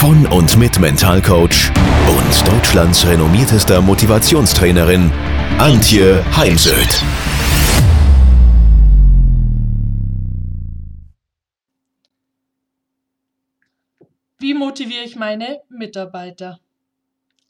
von und mit Mentalcoach und Deutschlands renommiertester Motivationstrainerin Antje Heimsöth. Wie motiviere ich meine Mitarbeiter?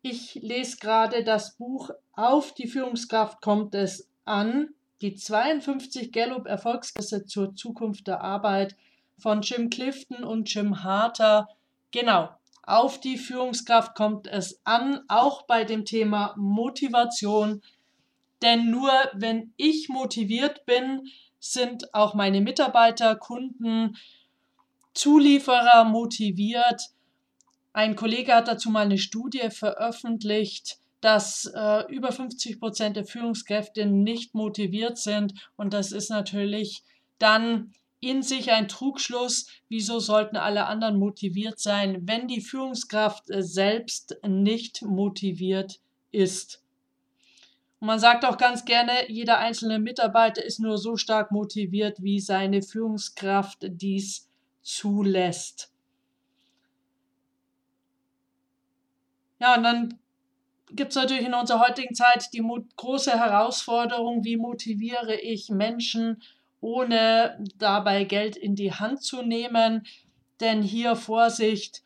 Ich lese gerade das Buch Auf die Führungskraft kommt es an die 52 Gallup Erfolgsgesetze zur Zukunft der Arbeit von Jim Clifton und Jim Harter. Genau, auf die Führungskraft kommt es an, auch bei dem Thema Motivation. Denn nur wenn ich motiviert bin, sind auch meine Mitarbeiter, Kunden, Zulieferer motiviert. Ein Kollege hat dazu mal eine Studie veröffentlicht, dass äh, über 50 Prozent der Führungskräfte nicht motiviert sind. Und das ist natürlich dann in sich ein Trugschluss. Wieso sollten alle anderen motiviert sein, wenn die Führungskraft äh, selbst nicht motiviert ist? Und man sagt auch ganz gerne, jeder einzelne Mitarbeiter ist nur so stark motiviert, wie seine Führungskraft dies zulässt. Ja, und dann gibt es natürlich in unserer heutigen Zeit die große Herausforderung, wie motiviere ich Menschen, ohne dabei Geld in die Hand zu nehmen. Denn hier Vorsicht,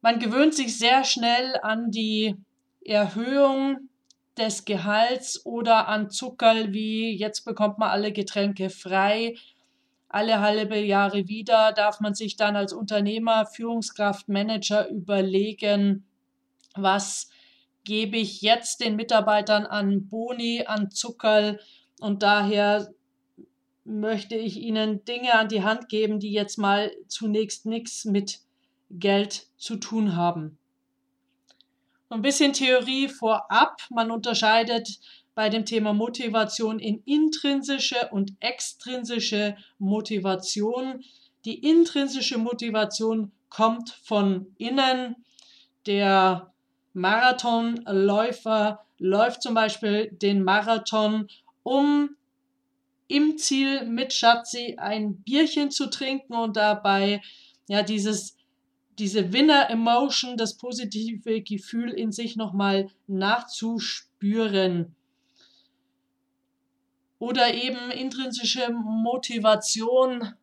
man gewöhnt sich sehr schnell an die Erhöhung des Gehalts oder an Zuckerl wie jetzt bekommt man alle Getränke frei. Alle halbe Jahre wieder darf man sich dann als Unternehmer, Führungskraft, Manager überlegen, was gebe ich jetzt den Mitarbeitern an Boni, an Zuckerl und daher möchte ich ihnen Dinge an die Hand geben, die jetzt mal zunächst nichts mit Geld zu tun haben. Ein bisschen Theorie vorab. Man unterscheidet bei dem Thema Motivation in intrinsische und extrinsische Motivation. Die intrinsische Motivation kommt von innen. Der Marathonläufer läuft zum Beispiel den Marathon, um im Ziel mit Schatzi ein Bierchen zu trinken und dabei ja dieses diese Winner-Emotion, das positive Gefühl in sich nochmal nachzuspüren. Oder eben intrinsische Motivation.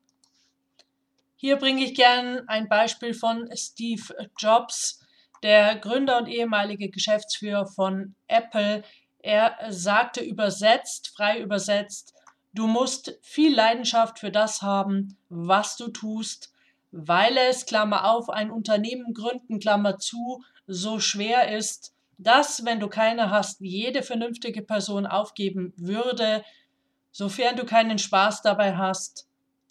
Hier bringe ich gern ein Beispiel von Steve Jobs der Gründer und ehemalige Geschäftsführer von Apple, er sagte übersetzt, frei übersetzt, du musst viel Leidenschaft für das haben, was du tust, weil es, Klammer auf, ein Unternehmen gründen, Klammer zu, so schwer ist, dass, wenn du keine hast, jede vernünftige Person aufgeben würde, sofern du keinen Spaß dabei hast.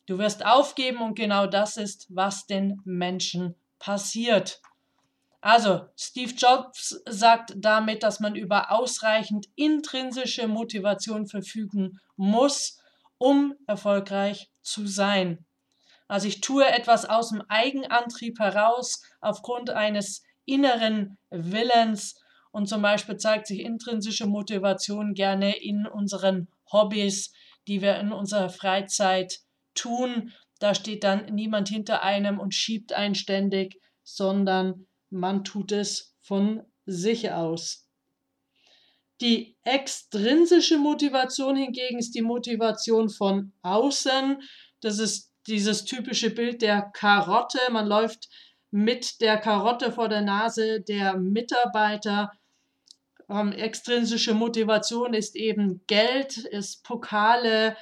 Du wirst aufgeben und genau das ist, was den Menschen passiert. Also, Steve Jobs sagt damit, dass man über ausreichend intrinsische Motivation verfügen muss, um erfolgreich zu sein. Also ich tue etwas aus dem Eigenantrieb heraus, aufgrund eines inneren Willens und zum Beispiel zeigt sich intrinsische Motivation gerne in unseren Hobbys, die wir in unserer Freizeit tun. Da steht dann niemand hinter einem und schiebt einständig, sondern man tut es von sich aus. Die extrinsische Motivation hingegen ist die Motivation von außen. Das ist dieses typische Bild der Karotte. Man läuft mit der Karotte vor der Nase der Mitarbeiter. Ähm, extrinsische Motivation ist eben Geld, ist Pokale,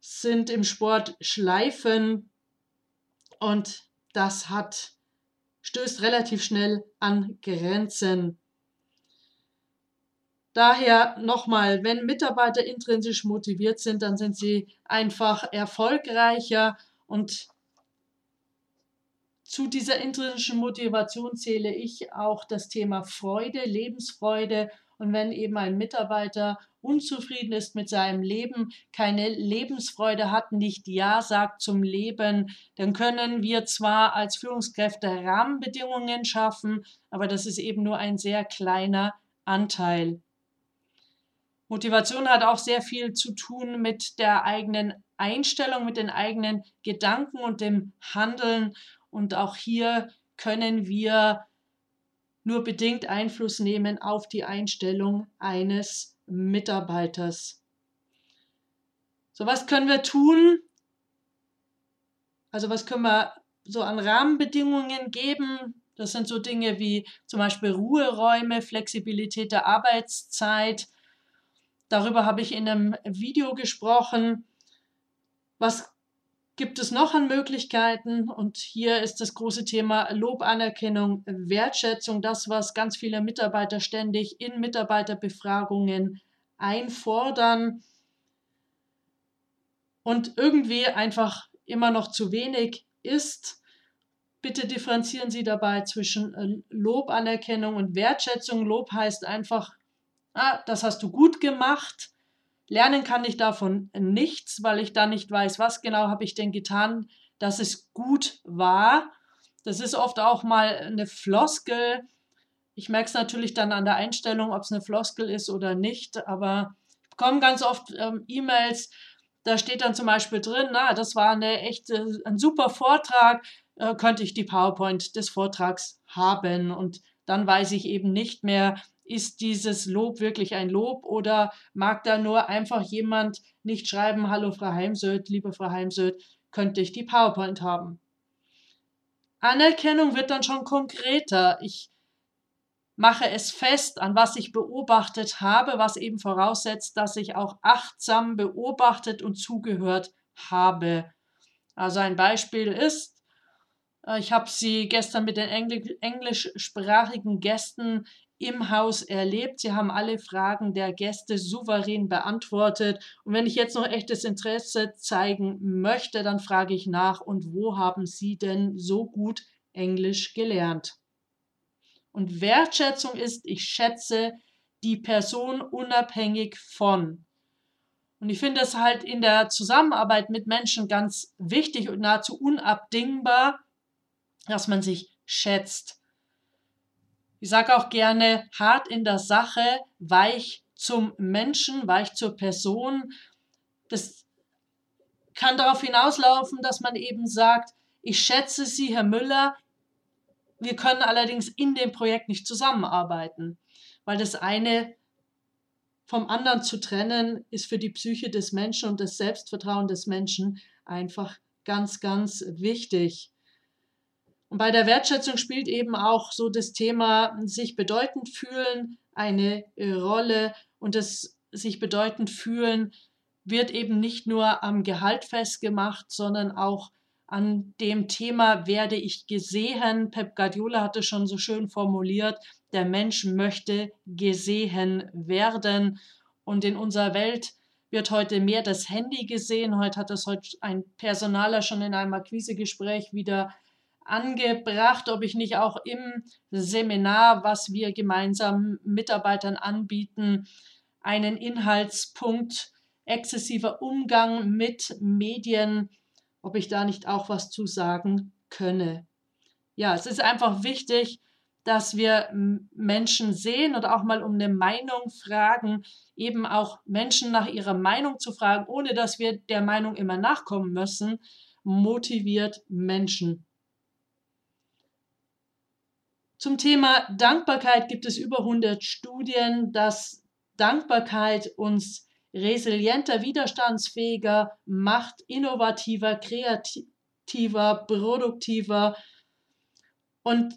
sind im Sport Schleifen und das hat stößt relativ schnell an Grenzen. Daher nochmal, wenn Mitarbeiter intrinsisch motiviert sind, dann sind sie einfach erfolgreicher und zu dieser intrinsischen Motivation zähle ich auch das Thema Freude, Lebensfreude. Und wenn eben ein Mitarbeiter unzufrieden ist mit seinem Leben, keine Lebensfreude hat, nicht Ja sagt zum Leben, dann können wir zwar als Führungskräfte Rahmenbedingungen schaffen, aber das ist eben nur ein sehr kleiner Anteil. Motivation hat auch sehr viel zu tun mit der eigenen Einstellung, mit den eigenen Gedanken und dem Handeln. Und auch hier können wir nur bedingt Einfluss nehmen auf die Einstellung eines Mitarbeiters. So, was können wir tun? Also was können wir so an Rahmenbedingungen geben? Das sind so Dinge wie zum Beispiel Ruheräume, Flexibilität der Arbeitszeit. Darüber habe ich in einem Video gesprochen. Was gibt es noch an Möglichkeiten? Und hier ist das große Thema Lob, Anerkennung, Wertschätzung, das, was ganz viele Mitarbeiter ständig in Mitarbeiterbefragungen einfordern und irgendwie einfach immer noch zu wenig ist. Bitte differenzieren Sie dabei zwischen äh, Lob, Anerkennung und Wertschätzung. Lob heißt einfach, ah, das hast du gut gemacht Lernen kann ich davon nichts, weil ich da nicht weiß, was genau habe ich denn getan, dass es gut war. Das ist oft auch mal eine Floskel. Ich merke es natürlich dann an der Einstellung, ob es eine Floskel ist oder nicht, aber ich bekomme ganz oft ähm, E-Mails, da steht dann zum Beispiel drin, na, das war eine echte, ein super Vortrag, äh, könnte ich die PowerPoint des Vortrags haben und dann weiß ich eben nicht mehr, ist dieses Lob wirklich ein Lob oder mag da nur einfach jemand nicht schreiben, hallo Frau Heimsöth, liebe Frau Heimsöth, könnte ich die PowerPoint haben? Anerkennung wird dann schon konkreter. Ich mache es fest, an was ich beobachtet habe, was eben voraussetzt, dass ich auch achtsam beobachtet und zugehört habe. Also ein Beispiel ist, äh, ich habe sie gestern mit den englischsprachigen Gästen im Haus erlebt. Sie haben alle Fragen der Gäste souverän beantwortet. Und wenn ich jetzt noch echtes Interesse zeigen möchte, dann frage ich nach, und wo haben Sie denn so gut Englisch gelernt? Und Wertschätzung ist, ich schätze die Person unabhängig von. Und ich finde es halt in der Zusammenarbeit mit Menschen ganz wichtig und nahezu unabdingbar, dass man sich schätzt. Ich sage auch gerne hart in der Sache, weich zum Menschen, weich zur Person. Das kann darauf hinauslaufen, dass man eben sagt, ich schätze Sie, Herr Müller, wir können allerdings in dem Projekt nicht zusammenarbeiten, weil das eine vom anderen zu trennen, ist für die Psyche des Menschen und das Selbstvertrauen des Menschen einfach ganz, ganz wichtig. Und bei der Wertschätzung spielt eben auch so das Thema sich bedeutend fühlen eine äh, Rolle und das sich bedeutend fühlen wird eben nicht nur am Gehalt festgemacht, sondern auch an dem Thema werde ich gesehen. Pep Guardiola hatte schon so schön formuliert, der Mensch möchte gesehen werden. Und in unserer Welt wird heute mehr das Handy gesehen. Heute hat das heute ein Personaler schon in einem Akquisegespräch wieder angebracht, ob ich nicht auch im Seminar, was wir gemeinsam Mitarbeitern anbieten, einen Inhaltspunkt exzessiver Umgang mit Medien, ob ich da nicht auch was zu sagen könne. Ja, es ist einfach wichtig, dass wir Menschen sehen und auch mal um eine Meinung fragen, eben auch Menschen nach ihrer Meinung zu fragen, ohne dass wir der Meinung immer nachkommen müssen, motiviert Menschen. Zum Thema Dankbarkeit gibt es über 100 Studien, dass Dankbarkeit uns resilienter, widerstandsfähiger macht, innovativer, kreativer, produktiver. Und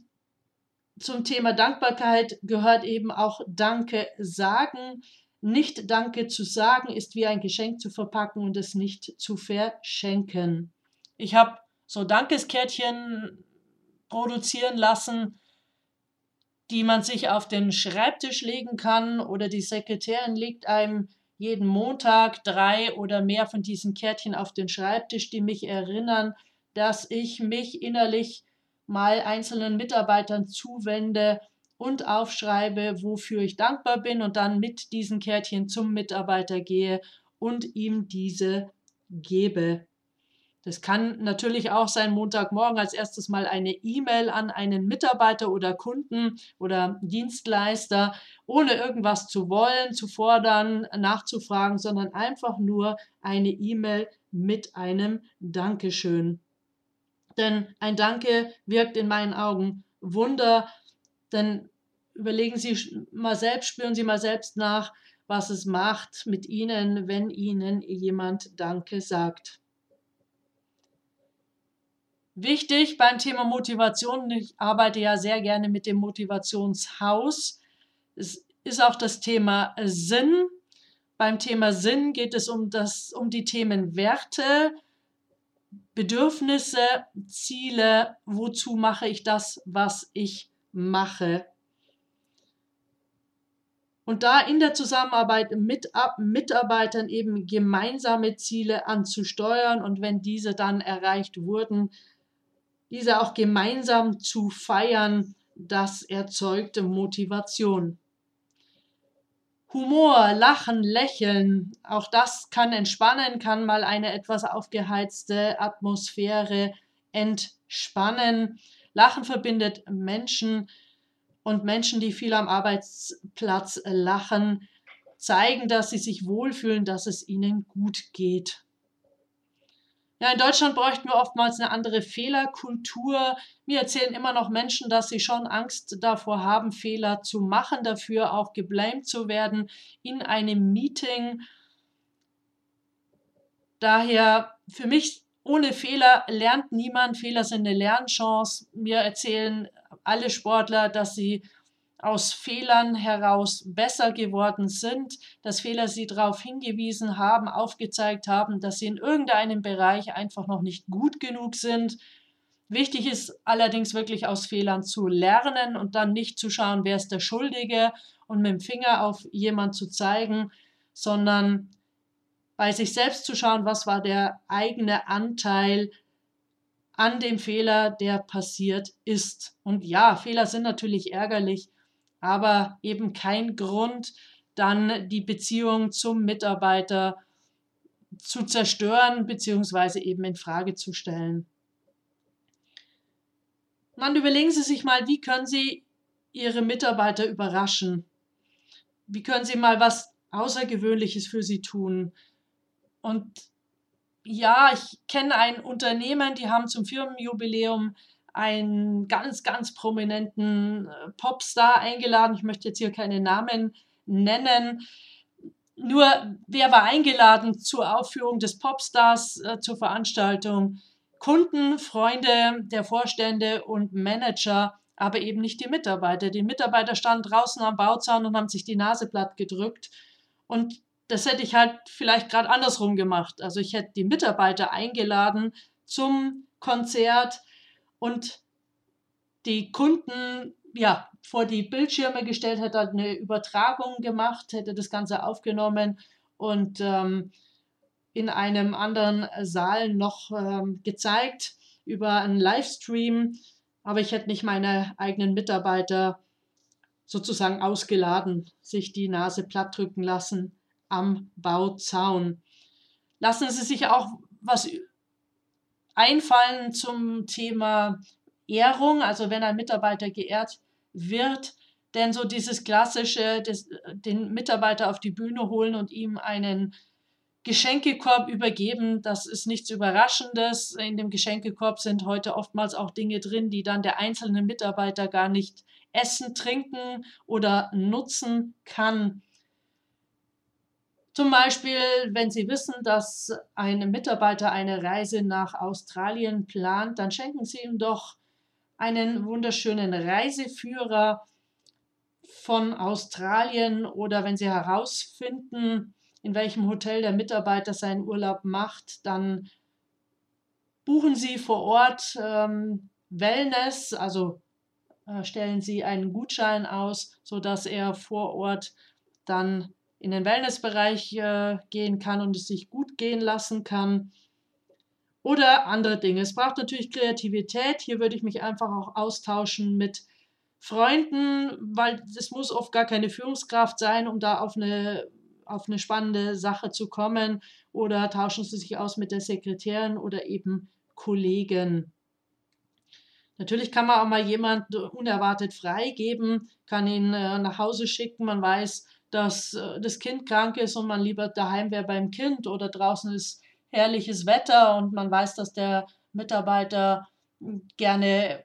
zum Thema Dankbarkeit gehört eben auch Danke sagen. Nicht Danke zu sagen ist wie ein Geschenk zu verpacken und es nicht zu verschenken. Ich habe so Dankeskärtchen produzieren lassen die man sich auf den Schreibtisch legen kann oder die Sekretärin legt einem jeden Montag drei oder mehr von diesen Kärtchen auf den Schreibtisch, die mich erinnern, dass ich mich innerlich mal einzelnen Mitarbeitern zuwende und aufschreibe, wofür ich dankbar bin und dann mit diesen Kärtchen zum Mitarbeiter gehe und ihm diese gebe. Das kann natürlich auch sein, Montagmorgen als erstes mal eine E-Mail an einen Mitarbeiter oder Kunden oder Dienstleister, ohne irgendwas zu wollen, zu fordern, nachzufragen, sondern einfach nur eine E-Mail mit einem Dankeschön. Denn ein Danke wirkt in meinen Augen Wunder, denn überlegen Sie mal selbst, spüren Sie mal selbst nach, was es macht mit Ihnen, wenn Ihnen jemand Danke sagt. Wichtig beim Thema Motivation, ich arbeite ja sehr gerne mit dem Motivationshaus, es ist auch das Thema Sinn. Beim Thema Sinn geht es um, das, um die Themen Werte, Bedürfnisse, Ziele, wozu mache ich das, was ich mache. Und da in der Zusammenarbeit mit Mitarbeitern eben gemeinsame Ziele anzusteuern und wenn diese dann erreicht wurden, diese auch gemeinsam zu feiern, das erzeugt Motivation. Humor, Lachen, Lächeln, auch das kann entspannen, kann mal eine etwas aufgeheizte Atmosphäre entspannen. Lachen verbindet Menschen und Menschen, die viel am Arbeitsplatz lachen, zeigen, dass sie sich wohlfühlen, dass es ihnen gut geht. Ja, in Deutschland bräuchten wir oftmals eine andere Fehlerkultur. Mir erzählen immer noch Menschen, dass sie schon Angst davor haben, Fehler zu machen, dafür auch geblamed zu werden in einem Meeting. Daher für mich ohne Fehler lernt niemand. Fehler sind eine Lernchance. Mir erzählen alle Sportler, dass sie aus Fehlern heraus besser geworden sind, dass Fehler sie darauf hingewiesen haben, aufgezeigt haben, dass sie in irgendeinem Bereich einfach noch nicht gut genug sind. Wichtig ist allerdings wirklich aus Fehlern zu lernen und dann nicht zu schauen, wer ist der Schuldige und mit dem Finger auf jemand zu zeigen, sondern bei sich selbst zu schauen, was war der eigene Anteil an dem Fehler, der passiert ist. Und ja, Fehler sind natürlich ärgerlich, aber eben kein Grund, dann die Beziehung zum Mitarbeiter zu zerstören bzw. eben in Frage zu stellen. Dann überlegen Sie sich mal, wie können Sie Ihre Mitarbeiter überraschen? Wie können Sie mal was Außergewöhnliches für sie tun? Und ja, ich kenne ein Unternehmen, die haben zum Firmenjubiläum einen ganz, ganz prominenten äh, Popstar eingeladen. Ich möchte jetzt hier keine Namen nennen. Nur, wer war eingeladen zur Aufführung des Popstars, äh, zur Veranstaltung? Kunden, Freunde der Vorstände und Manager, aber eben nicht die Mitarbeiter. Die Mitarbeiter standen draußen am Bauzaun und haben sich die Nase platt gedrückt. Und das hätte ich halt vielleicht gerade andersrum gemacht. Also ich hätte die Mitarbeiter eingeladen zum Konzert, und die Kunden ja vor die Bildschirme gestellt, hätte eine Übertragung gemacht, hätte das Ganze aufgenommen und ähm, in einem anderen Saal noch ähm, gezeigt über einen Livestream. Aber ich hätte nicht meine eigenen Mitarbeiter sozusagen ausgeladen, sich die Nase platt drücken lassen am Bauzaun. Lassen Sie sich auch was einfallen zum Thema Ehrung, also wenn ein Mitarbeiter geehrt wird. Denn so dieses klassische, das, den Mitarbeiter auf die Bühne holen und ihm einen Geschenkekorb übergeben, das ist nichts Überraschendes. In dem Geschenkekorb sind heute oftmals auch Dinge drin, die dann der einzelne Mitarbeiter gar nicht essen, trinken oder nutzen kann. Zum Beispiel, wenn Sie wissen, dass ein Mitarbeiter eine Reise nach Australien plant, dann schenken Sie ihm doch einen wunderschönen Reiseführer von Australien oder wenn Sie herausfinden, in welchem Hotel der Mitarbeiter seinen Urlaub macht, dann buchen Sie vor Ort ähm, Wellness, also äh, stellen Sie einen Gutschein aus, sodass er vor Ort dann in den Wellnessbereich äh, gehen kann und es sich gut gehen lassen kann. oder andere Dinge. Es braucht natürlich Kreativität. Hier würde ich mich einfach auch austauschen mit Freunden, weil es muss oft gar keine Führungskraft sein, um da auf eine, auf eine spannende Sache zu kommen. Oder tauschen Sie sich aus mit der Sekretärin oder eben Kollegen. Natürlich kann man auch mal jemanden unerwartet freigeben, kann ihn äh, nach Hause schicken. Man weiß, dass äh, das Kind krank ist und man lieber daheim wäre beim Kind oder draußen ist herrliches Wetter und man weiß, dass der Mitarbeiter gerne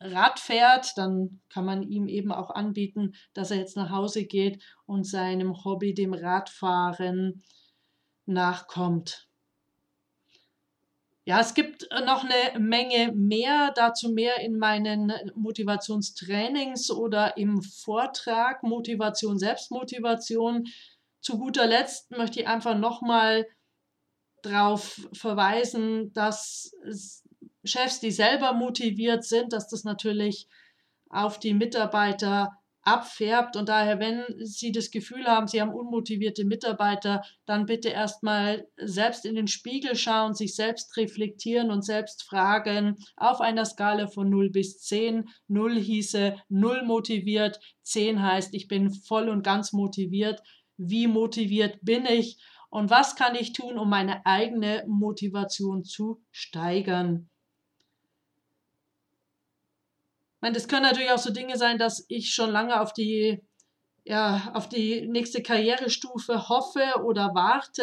Rad fährt, dann kann man ihm eben auch anbieten, dass er jetzt nach Hause geht und seinem Hobby, dem Radfahren, nachkommt. Ja, es gibt noch eine Menge mehr, dazu mehr in meinen Motivationstrainings oder im Vortrag Motivation, Selbstmotivation. Zu guter Letzt möchte ich einfach nochmal darauf verweisen, dass Chefs, die selber motiviert sind, dass das natürlich auf die Mitarbeiter abfärbt. Und daher, wenn Sie das Gefühl haben, Sie haben unmotivierte Mitarbeiter, dann bitte erstmal selbst in den Spiegel schauen, sich selbst reflektieren und selbst fragen, auf einer Skala von 0 bis 10. 0 hieße 0 motiviert, 10 heißt, ich bin voll und ganz motiviert. Wie motiviert bin ich? Und was kann ich tun, um meine eigene Motivation zu steigern? Ich meine, das können natürlich auch so Dinge sein, dass ich schon lange auf die, ja, auf die nächste Karrierestufe hoffe oder warte,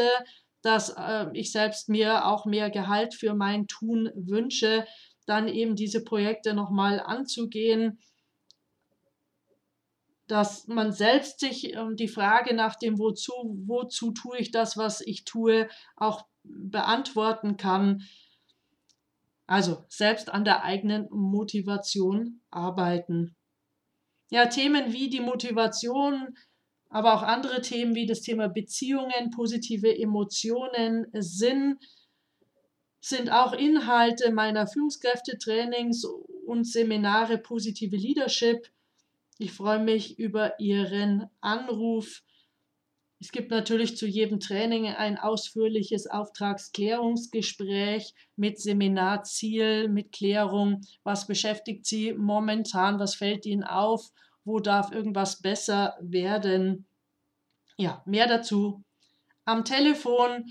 dass äh, ich selbst mir auch mehr Gehalt für mein Tun wünsche, dann eben diese Projekte nochmal anzugehen, dass man selbst sich ähm, die Frage nach dem Wozu, wozu tue ich das, was ich tue, auch beantworten kann. Also selbst an der eigenen Motivation arbeiten. Ja, Themen wie die Motivation, aber auch andere Themen wie das Thema Beziehungen, positive Emotionen, Sinn, sind auch Inhalte meiner Führungskräftetrainings und Seminare Positive Leadership. Ich freue mich über Ihren Anruf. Es gibt natürlich zu jedem Training ein ausführliches Auftragsklärungsgespräch mit Seminarziel, mit Klärung, was beschäftigt Sie momentan, was fällt Ihnen auf, wo darf irgendwas besser werden. Ja, mehr dazu am Telefon,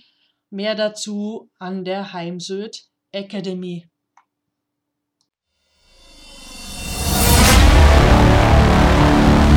mehr dazu an der Heimsöd Academy.